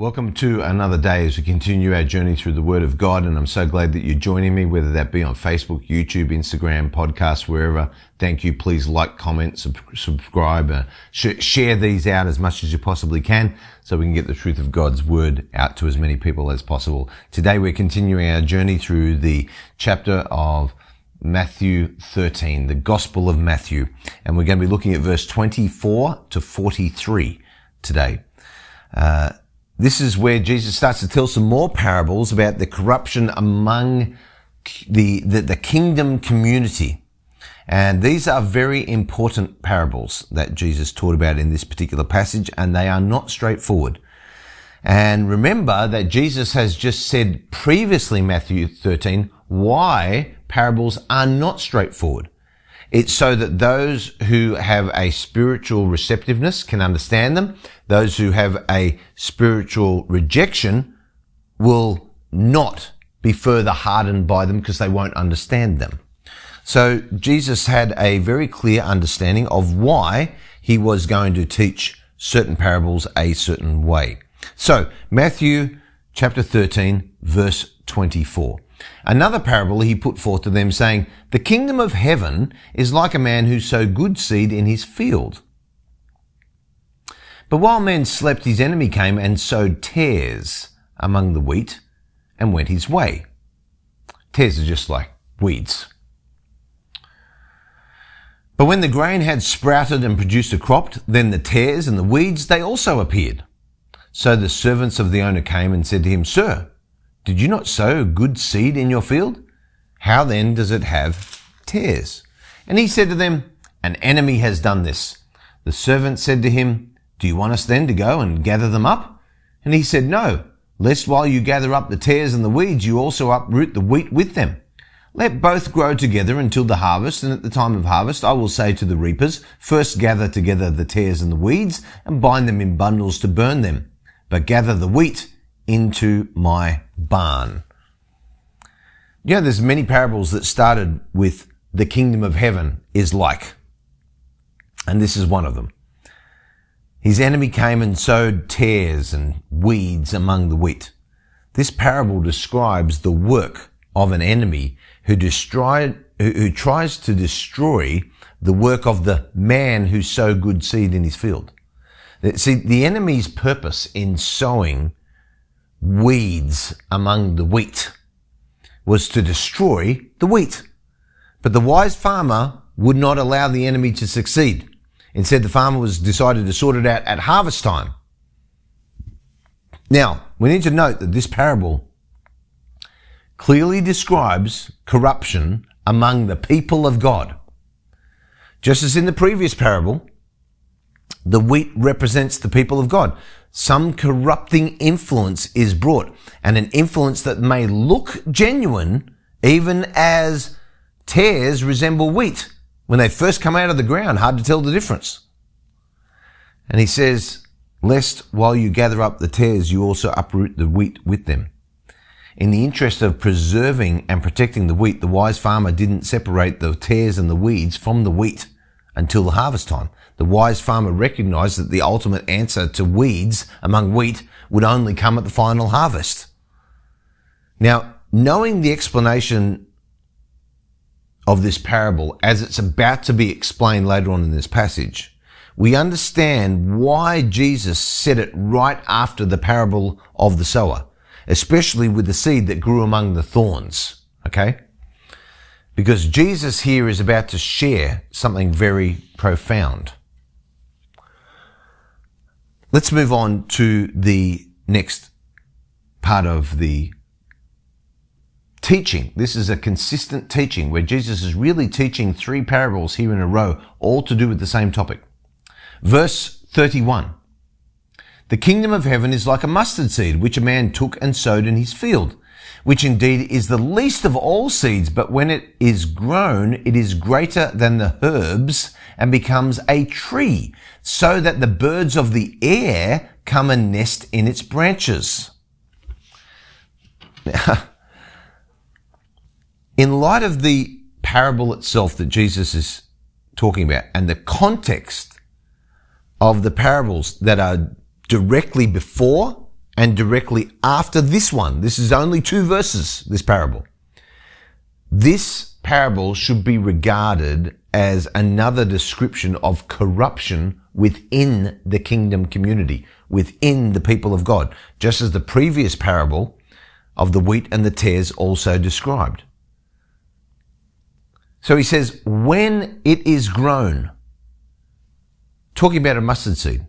Welcome to another day as we continue our journey through the Word of God. And I'm so glad that you're joining me, whether that be on Facebook, YouTube, Instagram, podcast, wherever. Thank you. Please like, comment, sub- subscribe, uh, sh- share these out as much as you possibly can so we can get the truth of God's Word out to as many people as possible. Today we're continuing our journey through the chapter of Matthew 13, the Gospel of Matthew. And we're going to be looking at verse 24 to 43 today. Uh, this is where Jesus starts to tell some more parables about the corruption among the, the, the kingdom community. And these are very important parables that Jesus taught about in this particular passage, and they are not straightforward. And remember that Jesus has just said previously, Matthew 13, why parables are not straightforward. It's so that those who have a spiritual receptiveness can understand them. Those who have a spiritual rejection will not be further hardened by them because they won't understand them. So Jesus had a very clear understanding of why he was going to teach certain parables a certain way. So Matthew chapter 13 verse 24. Another parable he put forth to them, saying, The kingdom of heaven is like a man who sowed good seed in his field. But while men slept, his enemy came and sowed tares among the wheat and went his way. Tares are just like weeds. But when the grain had sprouted and produced a crop, then the tares and the weeds, they also appeared. So the servants of the owner came and said to him, Sir, did you not sow good seed in your field? How then does it have tares? And he said to them, An enemy has done this. The servant said to him, Do you want us then to go and gather them up? And he said, No, lest while you gather up the tares and the weeds, you also uproot the wheat with them. Let both grow together until the harvest, and at the time of harvest I will say to the reapers, First gather together the tares and the weeds, and bind them in bundles to burn them, but gather the wheat into my barn. You know, there's many parables that started with the kingdom of heaven is like. And this is one of them. His enemy came and sowed tares and weeds among the wheat. This parable describes the work of an enemy who destroyed, who, who tries to destroy the work of the man who sowed good seed in his field. See, the enemy's purpose in sowing weeds among the wheat was to destroy the wheat. But the wise farmer would not allow the enemy to succeed. Instead, the farmer was decided to sort it out at harvest time. Now, we need to note that this parable clearly describes corruption among the people of God. Just as in the previous parable, the wheat represents the people of God some corrupting influence is brought and an influence that may look genuine even as tares resemble wheat when they first come out of the ground. Hard to tell the difference. And he says, lest while you gather up the tares, you also uproot the wheat with them. In the interest of preserving and protecting the wheat, the wise farmer didn't separate the tares and the weeds from the wheat until the harvest time. The wise farmer recognized that the ultimate answer to weeds among wheat would only come at the final harvest. Now, knowing the explanation of this parable as it's about to be explained later on in this passage, we understand why Jesus said it right after the parable of the sower, especially with the seed that grew among the thorns. Okay? Because Jesus here is about to share something very profound. Let's move on to the next part of the teaching. This is a consistent teaching where Jesus is really teaching three parables here in a row, all to do with the same topic. Verse 31. The kingdom of heaven is like a mustard seed, which a man took and sowed in his field. Which indeed is the least of all seeds, but when it is grown, it is greater than the herbs and becomes a tree, so that the birds of the air come and nest in its branches. in light of the parable itself that Jesus is talking about and the context of the parables that are directly before and directly after this one. This is only two verses, this parable. This parable should be regarded as another description of corruption within the kingdom community, within the people of God, just as the previous parable of the wheat and the tares also described. So he says, when it is grown, talking about a mustard seed,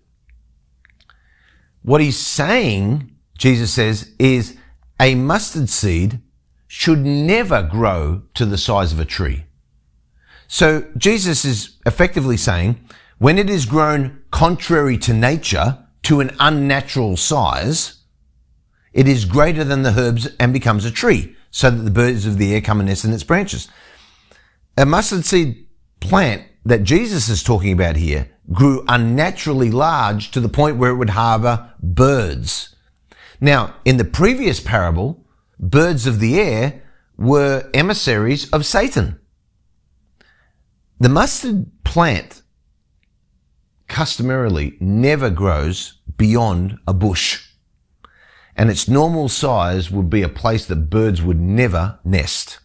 what he's saying, Jesus says, is a mustard seed should never grow to the size of a tree. So Jesus is effectively saying, when it is grown contrary to nature, to an unnatural size, it is greater than the herbs and becomes a tree, so that the birds of the air come and nest in its branches. A mustard seed plant that Jesus is talking about here grew unnaturally large to the point where it would harbor birds. Now, in the previous parable, birds of the air were emissaries of Satan. The mustard plant customarily never grows beyond a bush. And its normal size would be a place that birds would never nest.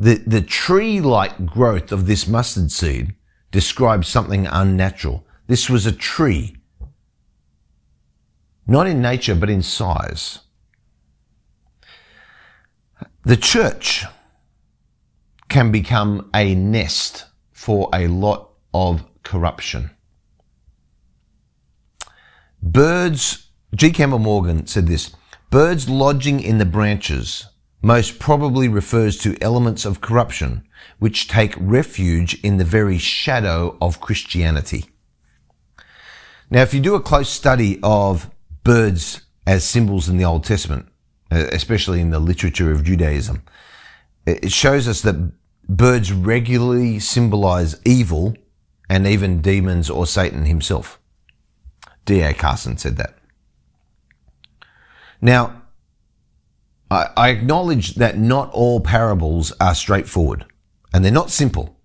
The, the tree-like growth of this mustard seed describes something unnatural. This was a tree. Not in nature, but in size. The church can become a nest for a lot of corruption. Birds, G. Campbell Morgan said this, birds lodging in the branches most probably refers to elements of corruption which take refuge in the very shadow of Christianity. Now, if you do a close study of birds as symbols in the Old Testament, uh, especially in the literature of Judaism, it shows us that birds regularly symbolize evil and even demons or Satan himself. D.A. Carson said that. Now, I, acknowledge that not all parables are straightforward and they're not simple.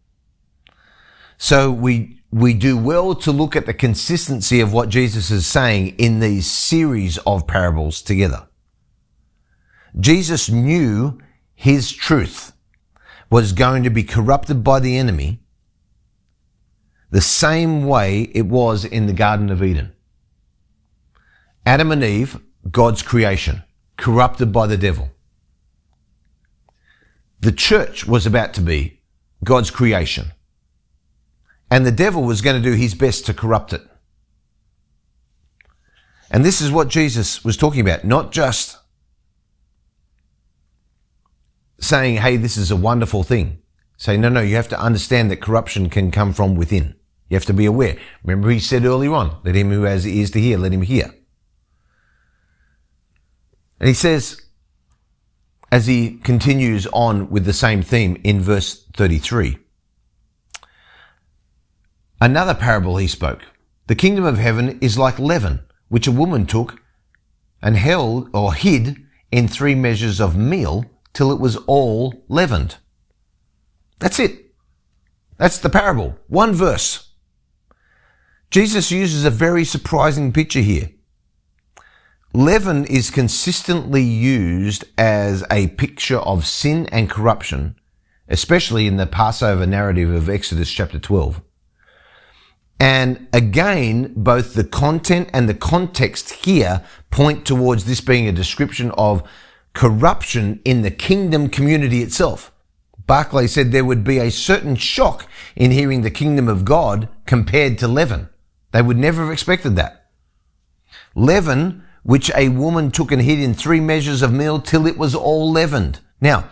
So we, we do well to look at the consistency of what Jesus is saying in these series of parables together. Jesus knew his truth was going to be corrupted by the enemy the same way it was in the Garden of Eden. Adam and Eve, God's creation corrupted by the devil. The church was about to be God's creation. And the devil was going to do his best to corrupt it. And this is what Jesus was talking about, not just saying, hey, this is a wonderful thing. Say, no, no, you have to understand that corruption can come from within. You have to be aware. Remember he said earlier on, let him who has ears to hear, let him hear. And he says, as he continues on with the same theme in verse 33, another parable he spoke. The kingdom of heaven is like leaven, which a woman took and held or hid in three measures of meal till it was all leavened. That's it. That's the parable. One verse. Jesus uses a very surprising picture here. Leaven is consistently used as a picture of sin and corruption, especially in the Passover narrative of Exodus chapter 12. And again, both the content and the context here point towards this being a description of corruption in the kingdom community itself. Barclay said there would be a certain shock in hearing the kingdom of God compared to leaven. They would never have expected that. Leaven which a woman took and hid in three measures of meal till it was all leavened. Now,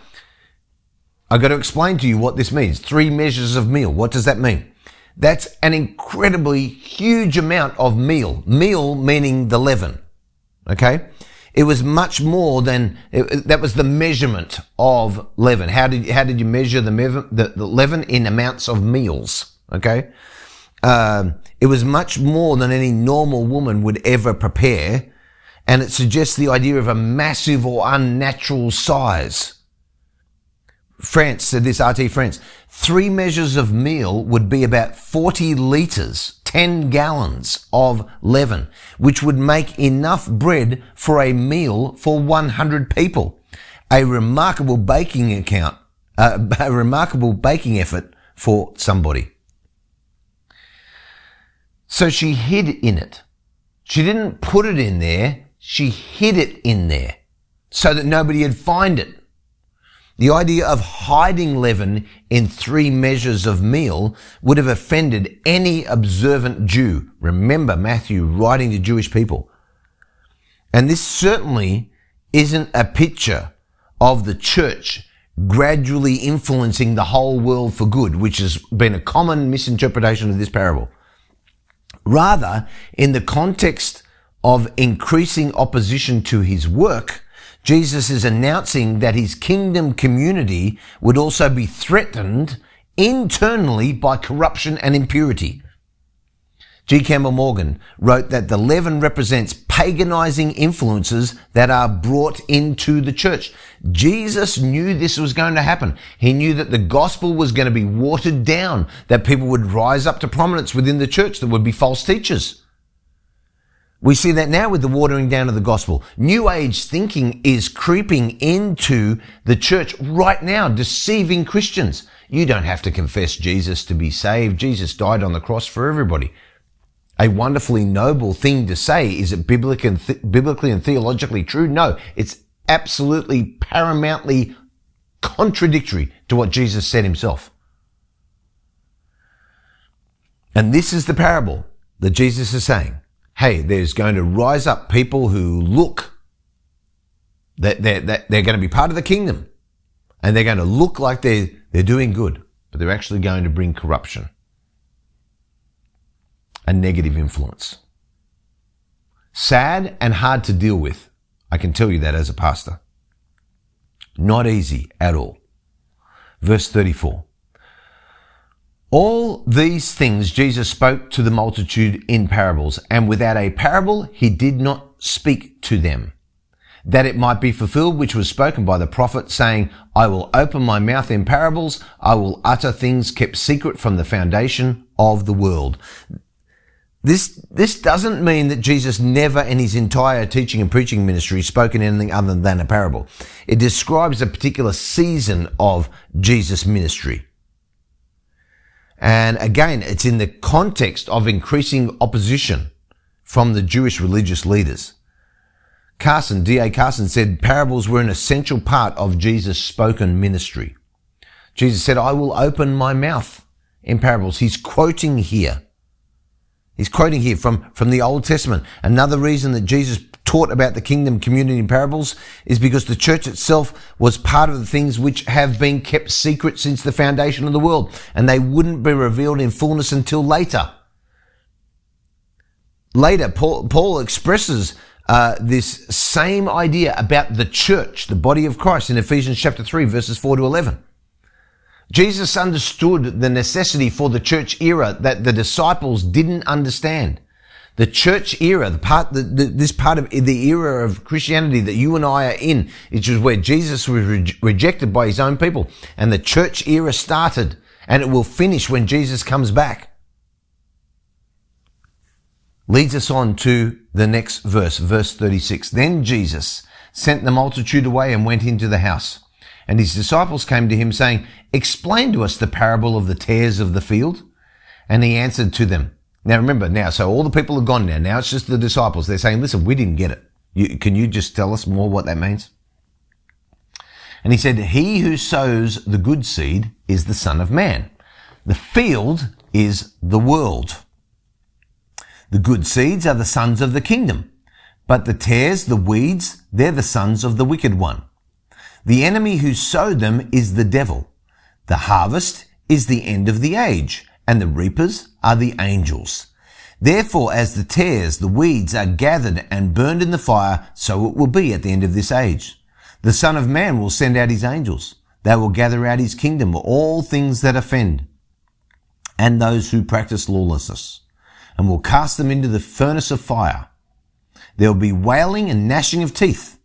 I've got to explain to you what this means. Three measures of meal. What does that mean? That's an incredibly huge amount of meal. Meal meaning the leaven. Okay? It was much more than, it, that was the measurement of leaven. How did, how did you measure the, the, the leaven in amounts of meals? Okay. Um, it was much more than any normal woman would ever prepare. And it suggests the idea of a massive or unnatural size. France said this, RT France, three measures of meal would be about 40 litres, 10 gallons of leaven, which would make enough bread for a meal for 100 people. A remarkable baking account, uh, a remarkable baking effort for somebody. So she hid in it. She didn't put it in there. She hid it in there so that nobody would find it. The idea of hiding leaven in three measures of meal would have offended any observant Jew. Remember Matthew writing to Jewish people. And this certainly isn't a picture of the church gradually influencing the whole world for good, which has been a common misinterpretation of this parable. Rather, in the context of increasing opposition to his work, Jesus is announcing that his kingdom community would also be threatened internally by corruption and impurity. G. Campbell Morgan wrote that the leaven represents paganizing influences that are brought into the church. Jesus knew this was going to happen. He knew that the gospel was going to be watered down, that people would rise up to prominence within the church, that would be false teachers. We see that now with the watering down of the gospel. New age thinking is creeping into the church right now, deceiving Christians. You don't have to confess Jesus to be saved. Jesus died on the cross for everybody. A wonderfully noble thing to say. Is it biblically and, th- biblically and theologically true? No, it's absolutely paramountly contradictory to what Jesus said himself. And this is the parable that Jesus is saying hey, there's going to rise up people who look that they're, they're, they're going to be part of the kingdom and they're going to look like they're, they're doing good, but they're actually going to bring corruption, a negative influence. Sad and hard to deal with. I can tell you that as a pastor. Not easy at all. Verse 34. All these things Jesus spoke to the multitude in parables, and without a parable he did not speak to them. That it might be fulfilled which was spoken by the prophet saying, I will open my mouth in parables, I will utter things kept secret from the foundation of the world. This, this doesn't mean that Jesus never in his entire teaching and preaching ministry spoke in anything other than a parable. It describes a particular season of Jesus' ministry. And again, it's in the context of increasing opposition from the Jewish religious leaders. Carson, D.A. Carson said parables were an essential part of Jesus' spoken ministry. Jesus said, I will open my mouth in parables. He's quoting here. He's quoting here from, from the Old Testament. Another reason that Jesus taught about the kingdom community in parables is because the church itself was part of the things which have been kept secret since the foundation of the world and they wouldn't be revealed in fullness until later. Later, Paul, Paul expresses uh, this same idea about the church, the body of Christ in Ephesians chapter 3 verses 4 to 11. Jesus understood the necessity for the church era that the disciples didn't understand the church era, the part, the, the, this part of the era of Christianity that you and I are in, which is where Jesus was re- rejected by his own people. And the church era started and it will finish when Jesus comes back. Leads us on to the next verse, verse 36. Then Jesus sent the multitude away and went into the house. And his disciples came to him saying, explain to us the parable of the tares of the field. And he answered to them, now remember, now, so all the people are gone now. Now it's just the disciples. They're saying, listen, we didn't get it. You, can you just tell us more what that means? And he said, he who sows the good seed is the son of man. The field is the world. The good seeds are the sons of the kingdom, but the tares, the weeds, they're the sons of the wicked one. The enemy who sowed them is the devil. The harvest is the end of the age and the reapers are the angels. Therefore, as the tares, the weeds are gathered and burned in the fire, so it will be at the end of this age. The Son of Man will send out his angels. They will gather out his kingdom, all things that offend, and those who practice lawlessness, and will cast them into the furnace of fire. There will be wailing and gnashing of teeth.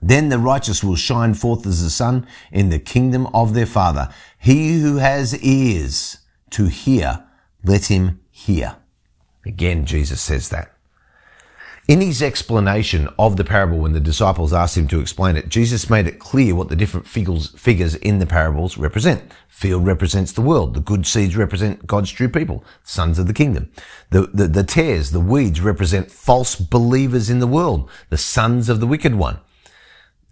Then the righteous will shine forth as the sun in the kingdom of their Father. He who has ears to hear, let him hear. Again, Jesus says that. In his explanation of the parable, when the disciples asked him to explain it, Jesus made it clear what the different figures in the parables represent. Field represents the world. The good seeds represent God's true people, sons of the kingdom. The, the, the tares, the weeds represent false believers in the world, the sons of the wicked one,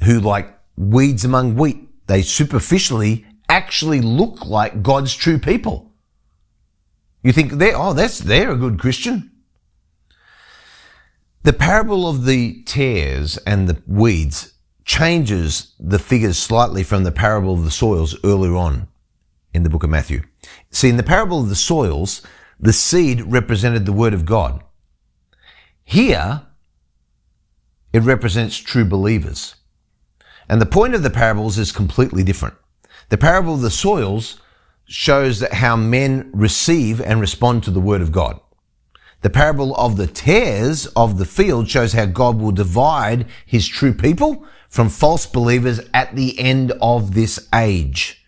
who like weeds among wheat, they superficially actually look like God's true people. You think they're, oh, that's, they're a good Christian. The parable of the tares and the weeds changes the figures slightly from the parable of the soils earlier on in the book of Matthew. See, in the parable of the soils, the seed represented the word of God. Here, it represents true believers. And the point of the parables is completely different. The parable of the soils shows that how men receive and respond to the word of God. The parable of the tares of the field shows how God will divide his true people from false believers at the end of this age.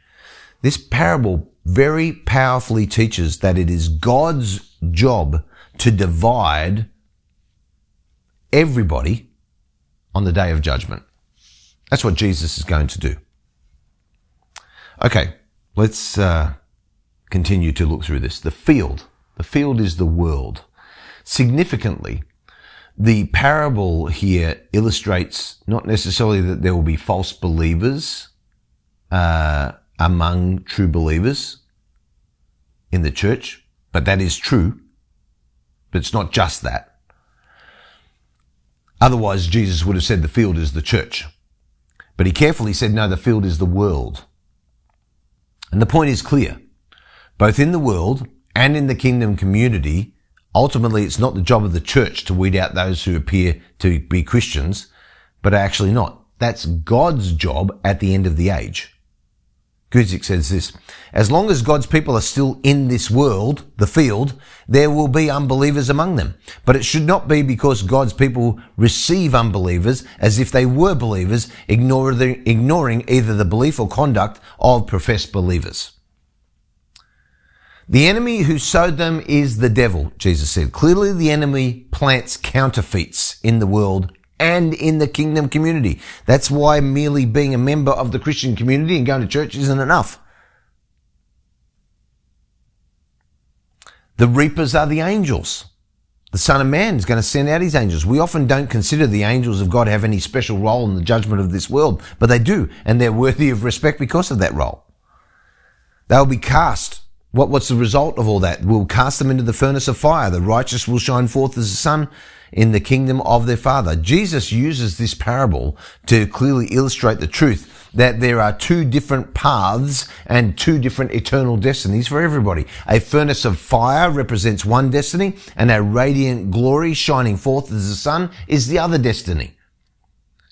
This parable very powerfully teaches that it is God's job to divide everybody on the day of judgment. That's what Jesus is going to do. Okay, let's uh, continue to look through this. The field. The field is the world. Significantly, the parable here illustrates not necessarily that there will be false believers uh, among true believers in the church, but that is true. But it's not just that. Otherwise, Jesus would have said the field is the church. But he carefully said, no, the field is the world. And the point is clear. Both in the world and in the kingdom community, Ultimately, it's not the job of the church to weed out those who appear to be Christians, but are actually not. That's God's job at the end of the age. Guzik says this, as long as God's people are still in this world, the field, there will be unbelievers among them. But it should not be because God's people receive unbelievers as if they were believers, ignoring either the belief or conduct of professed believers. The enemy who sowed them is the devil, Jesus said. Clearly the enemy plants counterfeits in the world and in the kingdom community. That's why merely being a member of the Christian community and going to church isn't enough. The reapers are the angels. The Son of Man is going to send out his angels. We often don't consider the angels of God have any special role in the judgment of this world, but they do, and they're worthy of respect because of that role. They'll be cast what, what's the result of all that? We'll cast them into the furnace of fire. The righteous will shine forth as the sun in the kingdom of their father. Jesus uses this parable to clearly illustrate the truth that there are two different paths and two different eternal destinies for everybody. A furnace of fire represents one destiny and a radiant glory shining forth as the sun is the other destiny.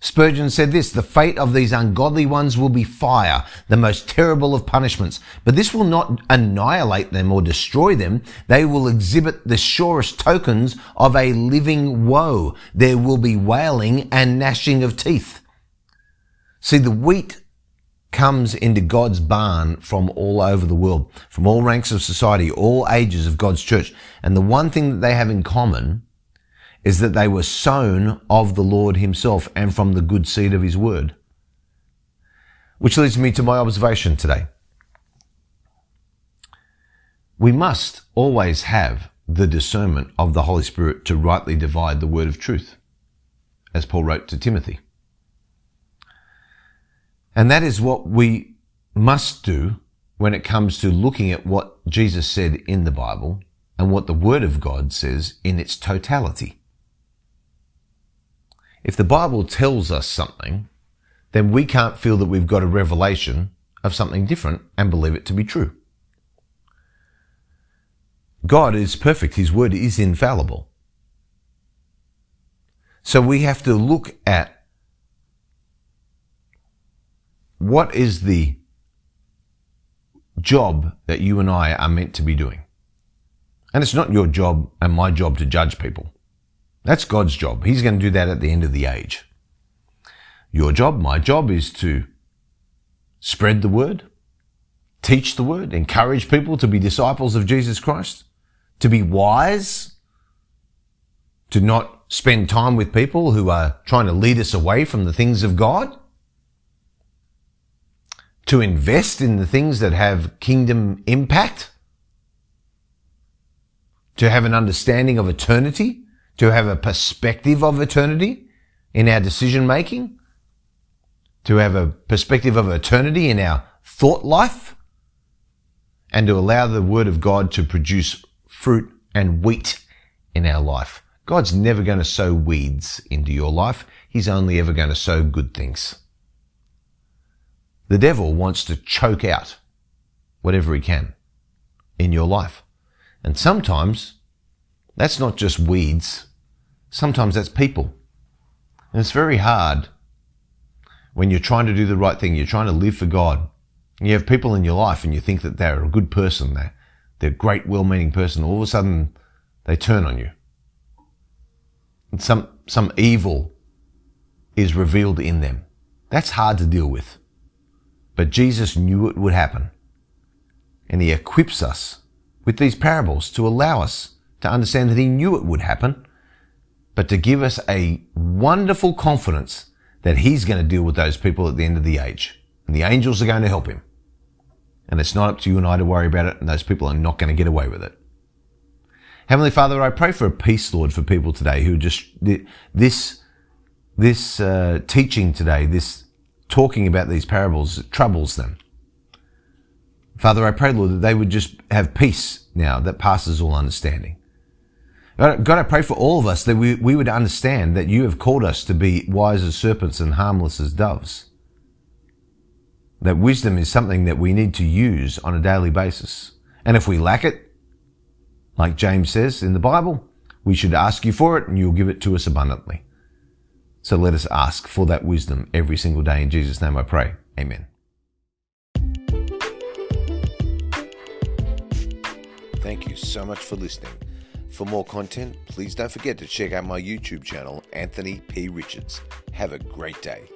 Spurgeon said this, the fate of these ungodly ones will be fire, the most terrible of punishments. But this will not annihilate them or destroy them. They will exhibit the surest tokens of a living woe. There will be wailing and gnashing of teeth. See, the wheat comes into God's barn from all over the world, from all ranks of society, all ages of God's church. And the one thing that they have in common is that they were sown of the Lord himself and from the good seed of his word. Which leads me to my observation today. We must always have the discernment of the Holy Spirit to rightly divide the word of truth, as Paul wrote to Timothy. And that is what we must do when it comes to looking at what Jesus said in the Bible and what the Word of God says in its totality. If the Bible tells us something, then we can't feel that we've got a revelation of something different and believe it to be true. God is perfect. His word is infallible. So we have to look at what is the job that you and I are meant to be doing. And it's not your job and my job to judge people. That's God's job. He's going to do that at the end of the age. Your job, my job is to spread the word, teach the word, encourage people to be disciples of Jesus Christ, to be wise, to not spend time with people who are trying to lead us away from the things of God, to invest in the things that have kingdom impact, to have an understanding of eternity, to have a perspective of eternity in our decision making, to have a perspective of eternity in our thought life, and to allow the Word of God to produce fruit and wheat in our life. God's never going to sow weeds into your life. He's only ever going to sow good things. The devil wants to choke out whatever he can in your life. And sometimes that's not just weeds. Sometimes that's people. And it's very hard when you're trying to do the right thing. You're trying to live for God. You have people in your life and you think that they're a good person. They're, they're a great, well-meaning person. All of a sudden they turn on you. And some, some evil is revealed in them. That's hard to deal with. But Jesus knew it would happen. And he equips us with these parables to allow us to understand that he knew it would happen, but to give us a wonderful confidence that he's going to deal with those people at the end of the age. And the angels are going to help him. And it's not up to you and I to worry about it, and those people are not going to get away with it. Heavenly Father, I pray for a peace, Lord, for people today who just, this, this uh, teaching today, this talking about these parables troubles them. Father, I pray, Lord, that they would just have peace now that passes all understanding. God, I pray for all of us that we, we would understand that you have called us to be wise as serpents and harmless as doves. That wisdom is something that we need to use on a daily basis. And if we lack it, like James says in the Bible, we should ask you for it and you'll give it to us abundantly. So let us ask for that wisdom every single day. In Jesus' name I pray. Amen. Thank you so much for listening. For more content, please don't forget to check out my YouTube channel, Anthony P. Richards. Have a great day.